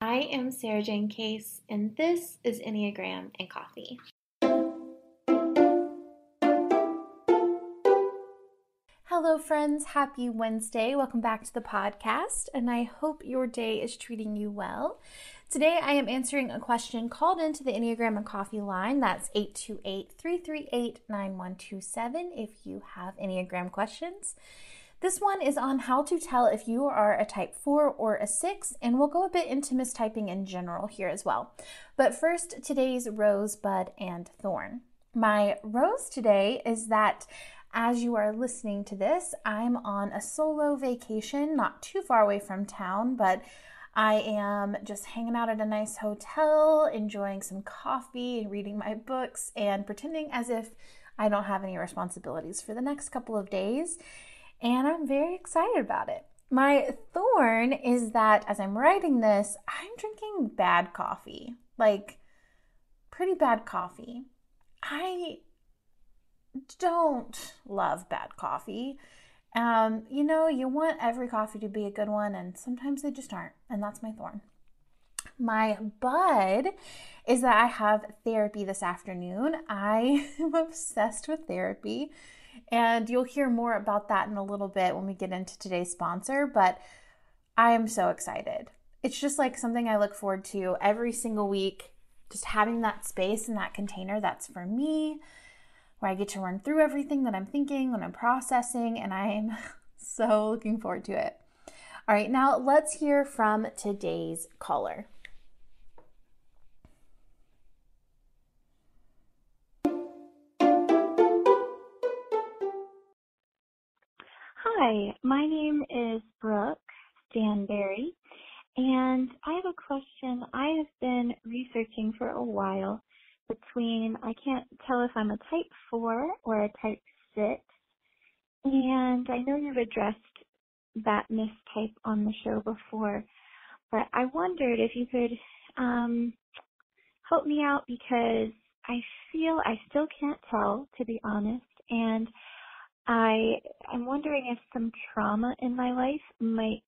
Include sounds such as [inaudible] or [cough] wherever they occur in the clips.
I am Sarajane Case, and this is Enneagram and Coffee. Hello, friends. Happy Wednesday. Welcome back to the podcast, and I hope your day is treating you well. Today, I am answering a question called into the Enneagram and Coffee line. That's 828 338 9127 if you have Enneagram questions. This one is on how to tell if you are a type 4 or a 6, and we'll go a bit into mistyping in general here as well. But first, today's rosebud and thorn. My rose today is that as you are listening to this, I'm on a solo vacation, not too far away from town, but I am just hanging out at a nice hotel, enjoying some coffee and reading my books and pretending as if I don't have any responsibilities for the next couple of days and I'm very excited about it. My thorn is that as I'm writing this, I'm drinking bad coffee, like pretty bad coffee. I don't love bad coffee. Um, you know, you want every coffee to be a good one, and sometimes they just aren't, and that's my thorn. My bud is that I have therapy this afternoon. I [laughs] am obsessed with therapy. And you'll hear more about that in a little bit when we get into today's sponsor, but I am so excited. It's just like something I look forward to every single week, just having that space and that container that's for me, where I get to run through everything that I'm thinking, when I'm processing, and I'm [laughs] so looking forward to it. All right, now let's hear from today's caller. Hi, my name is Brooke Stanberry, and I have a question. I have been researching for a while between, I can't tell if I'm a type 4 or a type 6, and I know you've addressed that mistype on the show before, but I wondered if you could um, help me out because I feel I still can't tell, to be honest, and I I'm wondering if some trauma in my life might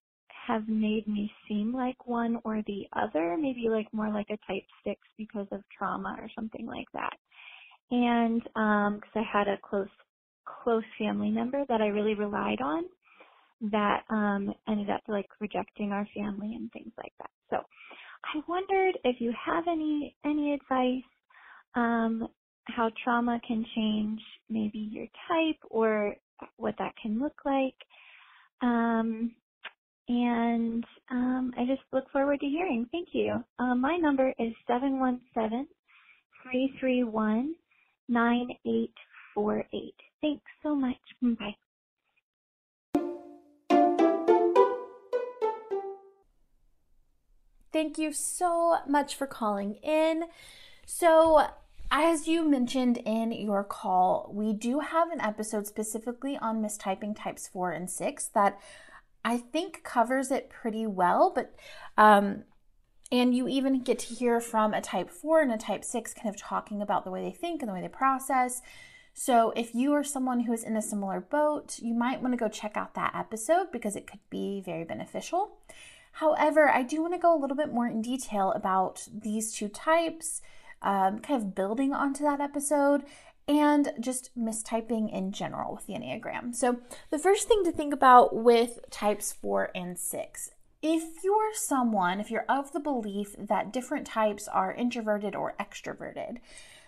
have made me seem like one or the other, maybe like more like a type 6 because of trauma or something like that. And um cuz I had a close close family member that I really relied on that um ended up like rejecting our family and things like that. So I wondered if you have any any advice um how trauma can change maybe your type or what that can look like. Um, and um, I just look forward to hearing. Thank you. Um, my number is 717 331 9848. Thanks so much. Bye. Thank you so much for calling in. So, as you mentioned in your call, we do have an episode specifically on mistyping types four and six that I think covers it pretty well, but um, and you even get to hear from a type four and a type six kind of talking about the way they think and the way they process. So, if you are someone who is in a similar boat, you might want to go check out that episode because it could be very beneficial. However, I do want to go a little bit more in detail about these two types um, kind of building onto that episode and just mistyping in general with the Enneagram. So, the first thing to think about with types four and six if you're someone, if you're of the belief that different types are introverted or extroverted,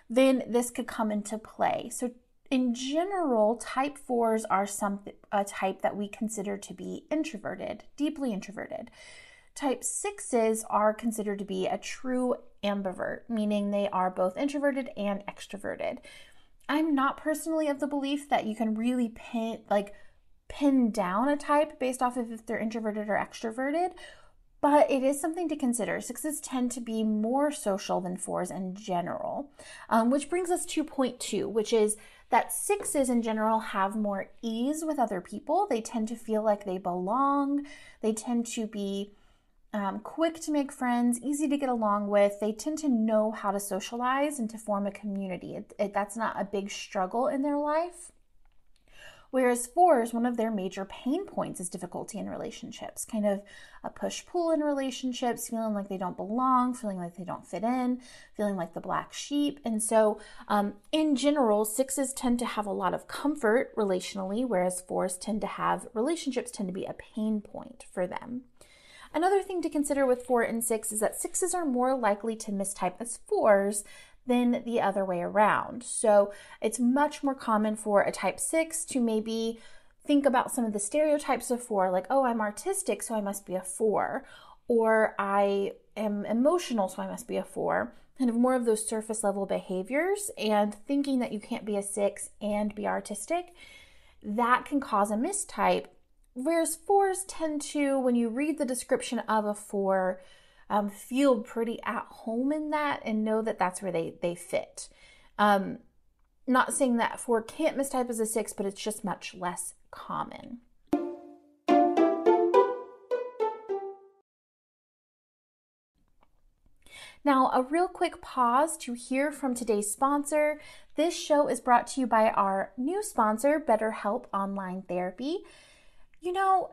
then this could come into play. So, in general, type fours are some a type that we consider to be introverted, deeply introverted. Type sixes are considered to be a true ambivert, meaning they are both introverted and extroverted. I'm not personally of the belief that you can really pin like pin down a type based off of if they're introverted or extroverted, but it is something to consider. Sixes tend to be more social than fours in general, um, which brings us to point two, which is that sixes in general have more ease with other people. They tend to feel like they belong. They tend to be um, quick to make friends, easy to get along with. They tend to know how to socialize and to form a community. It, it, that's not a big struggle in their life. Whereas fours, one of their major pain points is difficulty in relationships, kind of a push pull in relationships, feeling like they don't belong, feeling like they don't fit in, feeling like the black sheep. And so, um, in general, sixes tend to have a lot of comfort relationally, whereas fours tend to have relationships tend to be a pain point for them. Another thing to consider with four and six is that sixes are more likely to mistype as fours than the other way around. So it's much more common for a type six to maybe think about some of the stereotypes of four, like, oh, I'm artistic, so I must be a four, or I am emotional, so I must be a four. Kind of more of those surface level behaviors and thinking that you can't be a six and be artistic, that can cause a mistype Whereas fours tend to, when you read the description of a four, um, feel pretty at home in that and know that that's where they, they fit. Um, not saying that four can't mistype as a six, but it's just much less common. Now, a real quick pause to hear from today's sponsor. This show is brought to you by our new sponsor, BetterHelp Online Therapy. You know,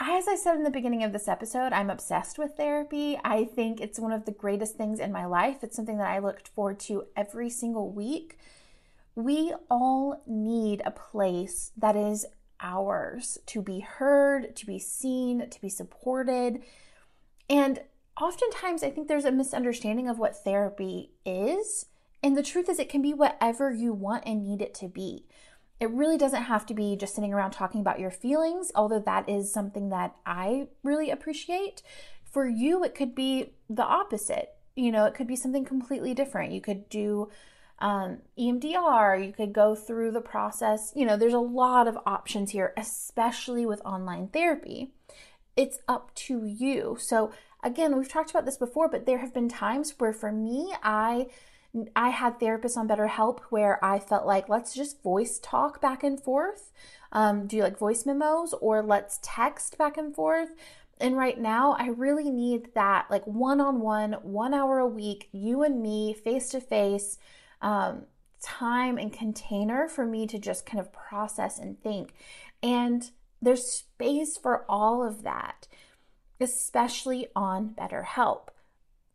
as I said in the beginning of this episode, I'm obsessed with therapy. I think it's one of the greatest things in my life. It's something that I looked forward to every single week. We all need a place that is ours to be heard, to be seen, to be supported. And oftentimes, I think there's a misunderstanding of what therapy is. And the truth is, it can be whatever you want and need it to be. It really doesn't have to be just sitting around talking about your feelings, although that is something that I really appreciate. For you, it could be the opposite. You know, it could be something completely different. You could do um, EMDR, you could go through the process. You know, there's a lot of options here, especially with online therapy. It's up to you. So, again, we've talked about this before, but there have been times where for me, I I had therapists on BetterHelp where I felt like let's just voice talk back and forth, um, do you like voice memos, or let's text back and forth. And right now, I really need that like one on one, one hour a week, you and me, face to face time and container for me to just kind of process and think. And there's space for all of that, especially on BetterHelp.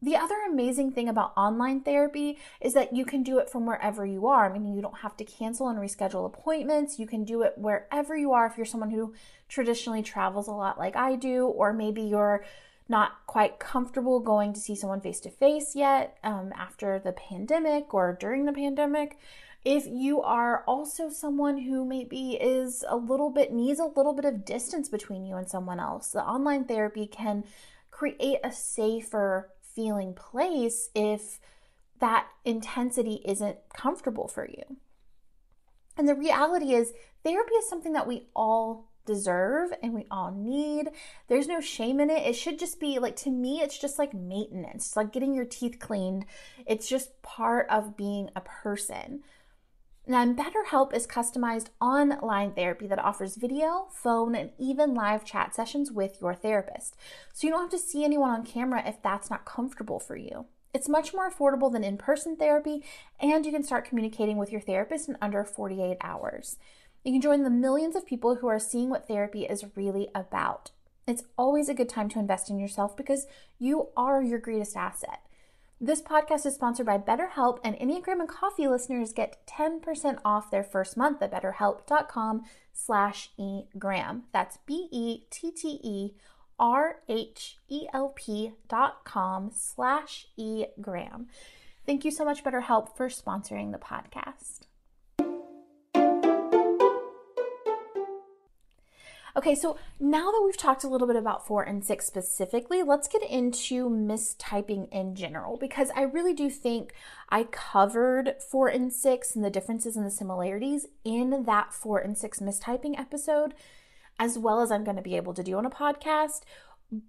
The other amazing thing about online therapy is that you can do it from wherever you are. I mean, you don't have to cancel and reschedule appointments. You can do it wherever you are if you're someone who traditionally travels a lot like I do, or maybe you're not quite comfortable going to see someone face to face yet um, after the pandemic or during the pandemic. If you are also someone who maybe is a little bit needs a little bit of distance between you and someone else, the online therapy can create a safer feeling place if that intensity isn't comfortable for you. And the reality is, therapy is something that we all deserve and we all need. There's no shame in it. It should just be like, to me, it's just like maintenance. It's like getting your teeth cleaned. It's just part of being a person. Now, BetterHelp is customized online therapy that offers video, phone, and even live chat sessions with your therapist. So you don't have to see anyone on camera if that's not comfortable for you. It's much more affordable than in person therapy, and you can start communicating with your therapist in under 48 hours. You can join the millions of people who are seeing what therapy is really about. It's always a good time to invest in yourself because you are your greatest asset. This podcast is sponsored by BetterHelp, and Enneagram and Coffee listeners get 10% off their first month at betterhelp.com slash egram. That's B-E-T-T-E-R-H-E-L-P dot com slash egram. Thank you so much, BetterHelp, for sponsoring the podcast. Okay, so now that we've talked a little bit about four and six specifically, let's get into mistyping in general because I really do think I covered four and six and the differences and the similarities in that four and six mistyping episode, as well as I'm going to be able to do on a podcast.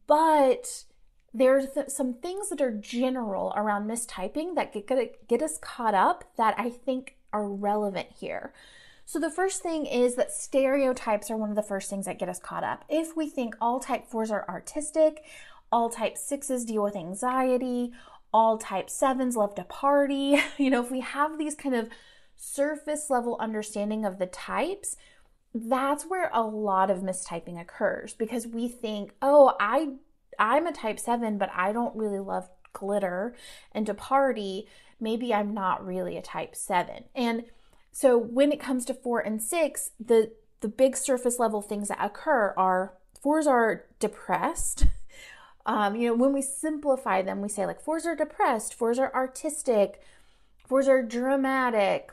But there's th- some things that are general around mistyping that get, get us caught up that I think are relevant here. So, the first thing is that stereotypes are one of the first things that get us caught up. If we think all type fours are artistic, all type sixes deal with anxiety, all type sevens love to party, [laughs] you know, if we have these kind of surface level understanding of the types, that's where a lot of mistyping occurs because we think, oh, I I'm a type 7, but I don't really love glitter and to party. Maybe I'm not really a type 7. And so when it comes to 4 and 6, the the big surface level things that occur are fours are depressed. [laughs] Um, you know, when we simplify them, we say like fours are depressed, fours are artistic, fours are dramatic.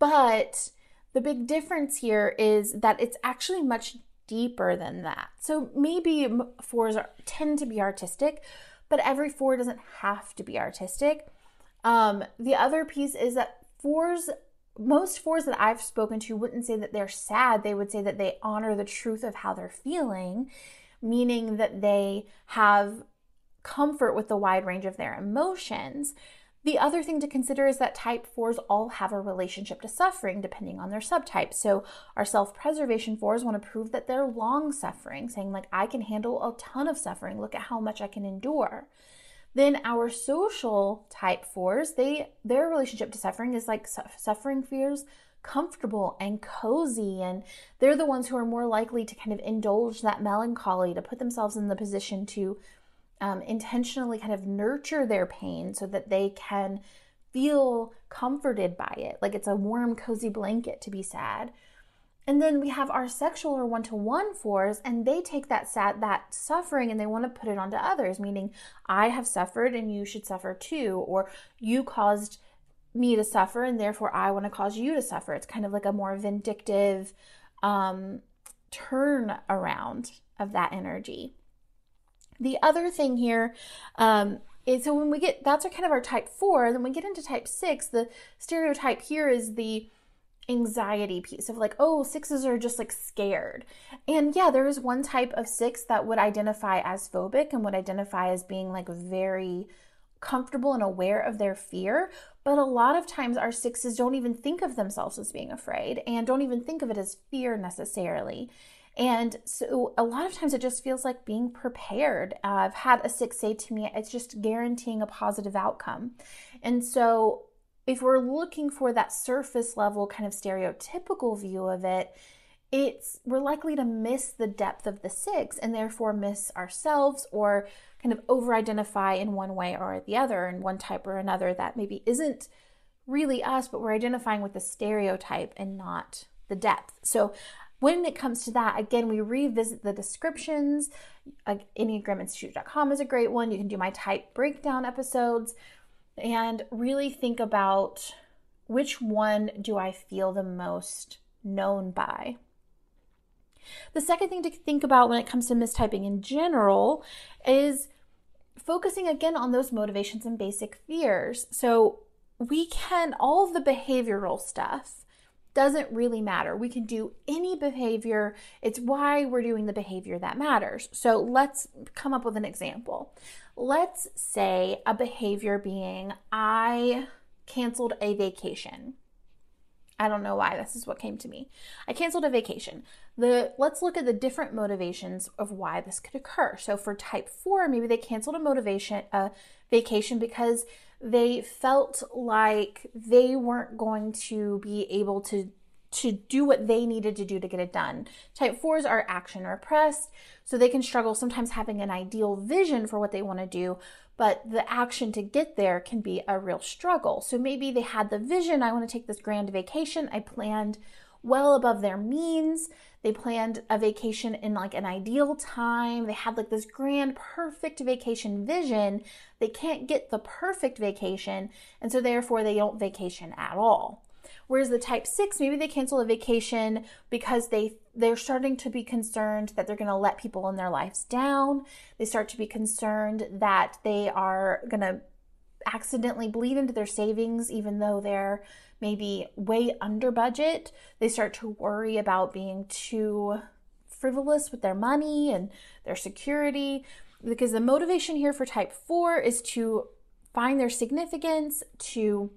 But the big difference here is that it's actually much deeper than that. So maybe fours are, tend to be artistic, but every four doesn't have to be artistic. Um, the other piece is that fours, most fours that I've spoken to wouldn't say that they're sad. They would say that they honor the truth of how they're feeling, meaning that they have comfort with the wide range of their emotions. The other thing to consider is that type 4s all have a relationship to suffering depending on their subtype. So, our self preservation 4s want to prove that they're long suffering, saying, like, I can handle a ton of suffering. Look at how much I can endure. Then our social type 4s, they their relationship to suffering is like suffering fears comfortable and cozy and they're the ones who are more likely to kind of indulge that melancholy to put themselves in the position to um, intentionally kind of nurture their pain so that they can feel comforted by it, like it's a warm, cozy blanket to be sad. And then we have our sexual or one to one fours, and they take that sad that suffering and they want to put it onto others, meaning I have suffered and you should suffer too, or you caused me to suffer and therefore I want to cause you to suffer. It's kind of like a more vindictive um, turn around of that energy. The other thing here um, is so when we get that's our kind of our type four, then we get into type six. The stereotype here is the anxiety piece of like, oh, sixes are just like scared. And yeah, there is one type of six that would identify as phobic and would identify as being like very comfortable and aware of their fear. But a lot of times, our sixes don't even think of themselves as being afraid and don't even think of it as fear necessarily. And so a lot of times it just feels like being prepared. Uh, I've had a six say to me, it's just guaranteeing a positive outcome. And so if we're looking for that surface level kind of stereotypical view of it, it's we're likely to miss the depth of the six and therefore miss ourselves or kind of over identify in one way or the other in one type or another that maybe isn't really us but we're identifying with the stereotype and not the depth so when it comes to that, again, we revisit the descriptions. EnneagramInstitute.com is a great one. You can do my type breakdown episodes and really think about which one do I feel the most known by. The second thing to think about when it comes to mistyping in general is focusing again on those motivations and basic fears. So we can, all of the behavioral stuff, doesn't really matter. We can do any behavior. It's why we're doing the behavior that matters. So let's come up with an example. Let's say a behavior being I canceled a vacation. I don't know why this is what came to me. I canceled a vacation. The let's look at the different motivations of why this could occur. So for type 4, maybe they canceled a motivation a vacation because they felt like they weren't going to be able to to do what they needed to do to get it done. Type 4s are action repressed, so they can struggle sometimes having an ideal vision for what they want to do, but the action to get there can be a real struggle. So maybe they had the vision, I want to take this grand vacation. I planned well above their means. They planned a vacation in like an ideal time. They had like this grand, perfect vacation vision. They can't get the perfect vacation, and so therefore they don't vacation at all. Whereas the type 6, maybe they cancel a vacation because they they're starting to be concerned that they're going to let people in their lives down. They start to be concerned that they are going to accidentally bleed into their savings even though they're maybe way under budget. They start to worry about being too frivolous with their money and their security because the motivation here for type 4 is to find their significance, to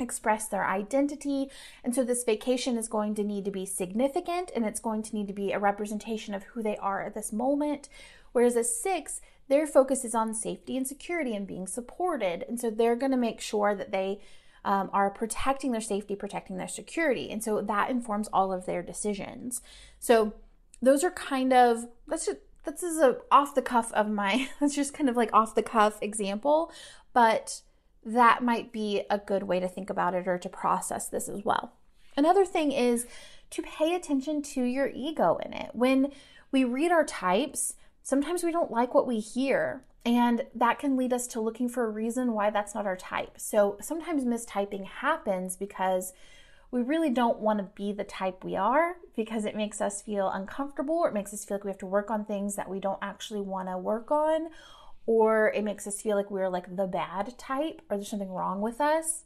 express their identity. And so this vacation is going to need to be significant and it's going to need to be a representation of who they are at this moment. Whereas a six, their focus is on safety and security and being supported. And so they're going to make sure that they um, are protecting their safety, protecting their security. And so that informs all of their decisions. So those are kind of, that's just, this is a off the cuff of my, [laughs] that's just kind of like off the cuff example, but that might be a good way to think about it or to process this as well. Another thing is to pay attention to your ego in it. When we read our types, sometimes we don't like what we hear, and that can lead us to looking for a reason why that's not our type. So sometimes mistyping happens because we really don't want to be the type we are because it makes us feel uncomfortable or it makes us feel like we have to work on things that we don't actually want to work on or it makes us feel like we're like the bad type or there's something wrong with us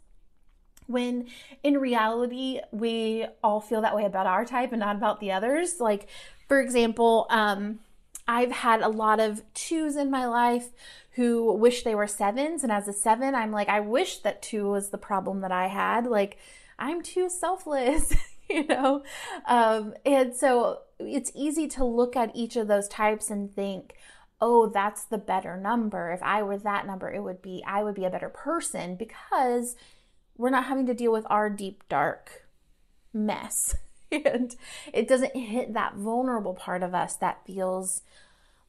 when in reality we all feel that way about our type and not about the others like for example um I've had a lot of twos in my life who wish they were sevens. And as a seven, I'm like, I wish that two was the problem that I had. Like, I'm too selfless, [laughs] you know? Um, and so it's easy to look at each of those types and think, oh, that's the better number. If I were that number, it would be, I would be a better person because we're not having to deal with our deep, dark mess. [laughs] and it doesn't hit that vulnerable part of us that feels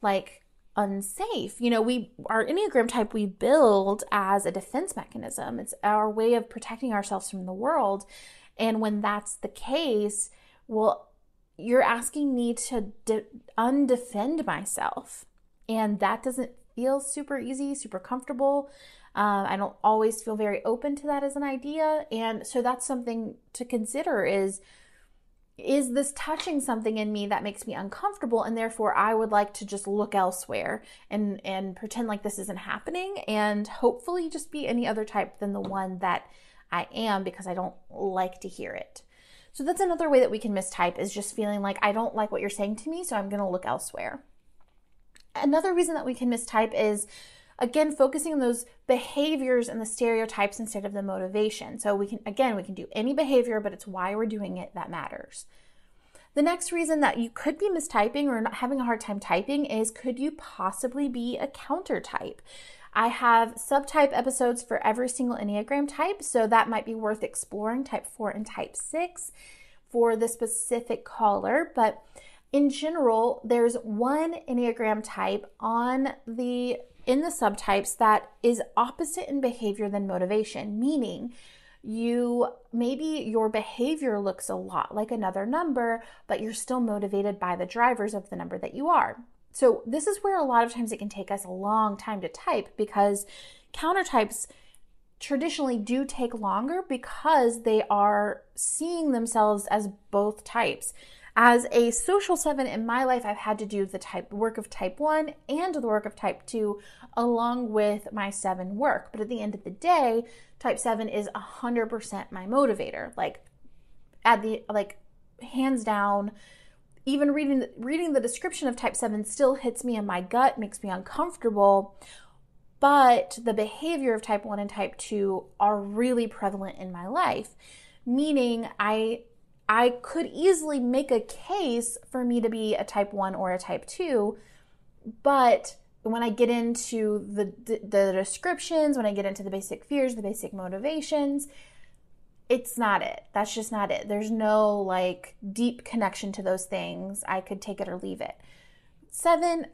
like unsafe. You know, we our Enneagram type we build as a defense mechanism. It's our way of protecting ourselves from the world. And when that's the case, well, you're asking me to de- undefend myself. And that doesn't feel super easy, super comfortable. Um, I don't always feel very open to that as an idea. And so that's something to consider is is this touching something in me that makes me uncomfortable and therefore I would like to just look elsewhere and and pretend like this isn't happening and hopefully just be any other type than the one that I am because I don't like to hear it. So that's another way that we can mistype is just feeling like I don't like what you're saying to me so I'm going to look elsewhere. Another reason that we can mistype is again focusing on those behaviors and the stereotypes instead of the motivation. So we can again we can do any behavior but it's why we're doing it that matters. The next reason that you could be mistyping or not having a hard time typing is could you possibly be a counter type? I have subtype episodes for every single Enneagram type, so that might be worth exploring type 4 and type 6 for the specific caller, but in general, there's one Enneagram type on the in the subtypes that is opposite in behavior than motivation, meaning you maybe your behavior looks a lot like another number, but you're still motivated by the drivers of the number that you are. So, this is where a lot of times it can take us a long time to type because countertypes traditionally do take longer because they are seeing themselves as both types. As a social seven in my life, I've had to do the type work of type one and the work of type two along with my seven work. But at the end of the day, type seven is 100% my motivator. Like, at the, like, hands down, even reading reading the description of type 7 still hits me in my gut makes me uncomfortable but the behavior of type 1 and type 2 are really prevalent in my life meaning i I could easily make a case for me to be a type 1 or a type 2, but when I get into the, the, the descriptions, when I get into the basic fears, the basic motivations, it's not it. That's just not it. There's no like deep connection to those things. I could take it or leave it. 7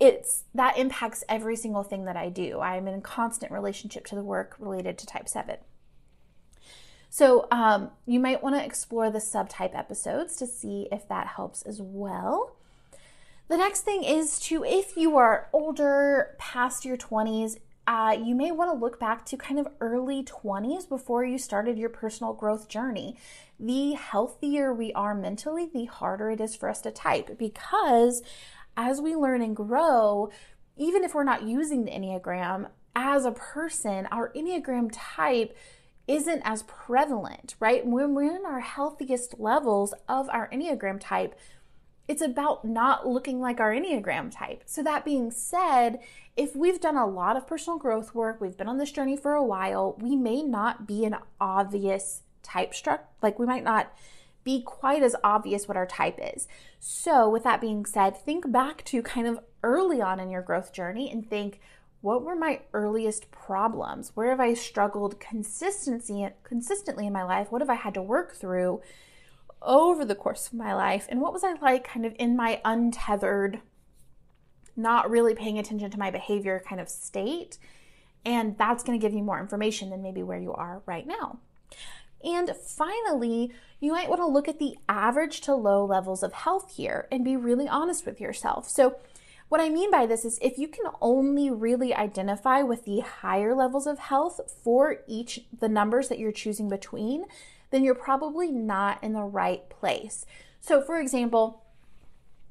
it's that impacts every single thing that I do. I'm in constant relationship to the work related to type 7. So um, you might want to explore the subtype episodes to see if that helps as well. The next thing is to, if you are older, past your 20s, uh, you may want to look back to kind of early 20s before you started your personal growth journey. The healthier we are mentally, the harder it is for us to type because as we learn and grow, even if we're not using the Enneagram, as a person, our Enneagram type isn't as prevalent, right? When we're in our healthiest levels of our Enneagram type, it's about not looking like our Enneagram type. So, that being said, if we've done a lot of personal growth work, we've been on this journey for a while, we may not be an obvious type struct, like we might not be quite as obvious what our type is. So, with that being said, think back to kind of early on in your growth journey and think, what were my earliest problems? Where have I struggled consistency consistently in my life? What have I had to work through over the course of my life? And what was I like kind of in my untethered, not really paying attention to my behavior kind of state? And that's going to give you more information than maybe where you are right now. And finally, you might want to look at the average to low levels of health here and be really honest with yourself. So, what I mean by this is if you can only really identify with the higher levels of health for each the numbers that you're choosing between, then you're probably not in the right place. So for example,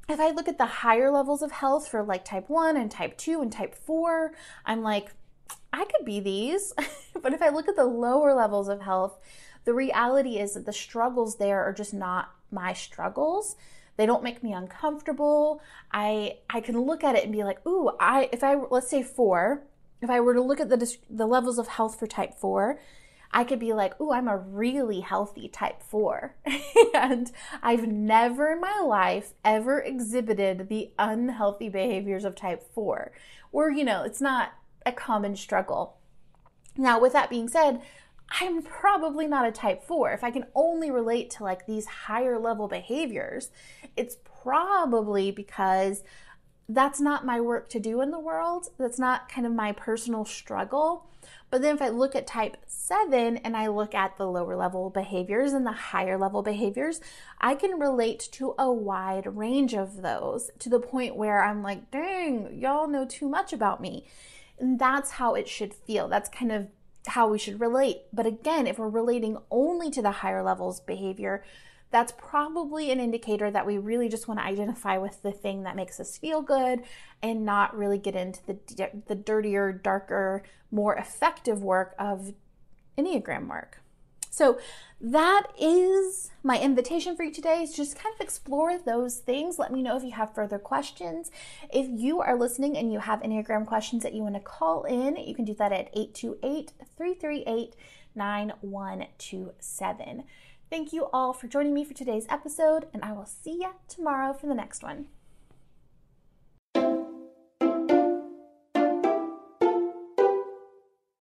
if I look at the higher levels of health for like type 1 and type 2 and type 4, I'm like I could be these. [laughs] but if I look at the lower levels of health, the reality is that the struggles there are just not my struggles. They don't make me uncomfortable. I I can look at it and be like, "Ooh, I if I let's say 4, if I were to look at the the levels of health for type 4, I could be like, "Ooh, I'm a really healthy type 4." [laughs] and I've never in my life ever exhibited the unhealthy behaviors of type 4. Or, you know, it's not a common struggle. Now, with that being said, I'm probably not a type 4. If I can only relate to like these higher level behaviors, it's probably because that's not my work to do in the world. That's not kind of my personal struggle. But then if I look at type 7 and I look at the lower level behaviors and the higher level behaviors, I can relate to a wide range of those to the point where I'm like, dang, y'all know too much about me. And that's how it should feel. That's kind of how we should relate. But again, if we're relating only to the higher levels behavior, that's probably an indicator that we really just want to identify with the thing that makes us feel good and not really get into the the dirtier, darker, more effective work of Enneagram work. So that is my invitation for you today is just kind of explore those things. Let me know if you have further questions. If you are listening and you have Enneagram questions that you want to call in, you can do that at 828 338 9127. Thank you all for joining me for today's episode, and I will see you tomorrow for the next one.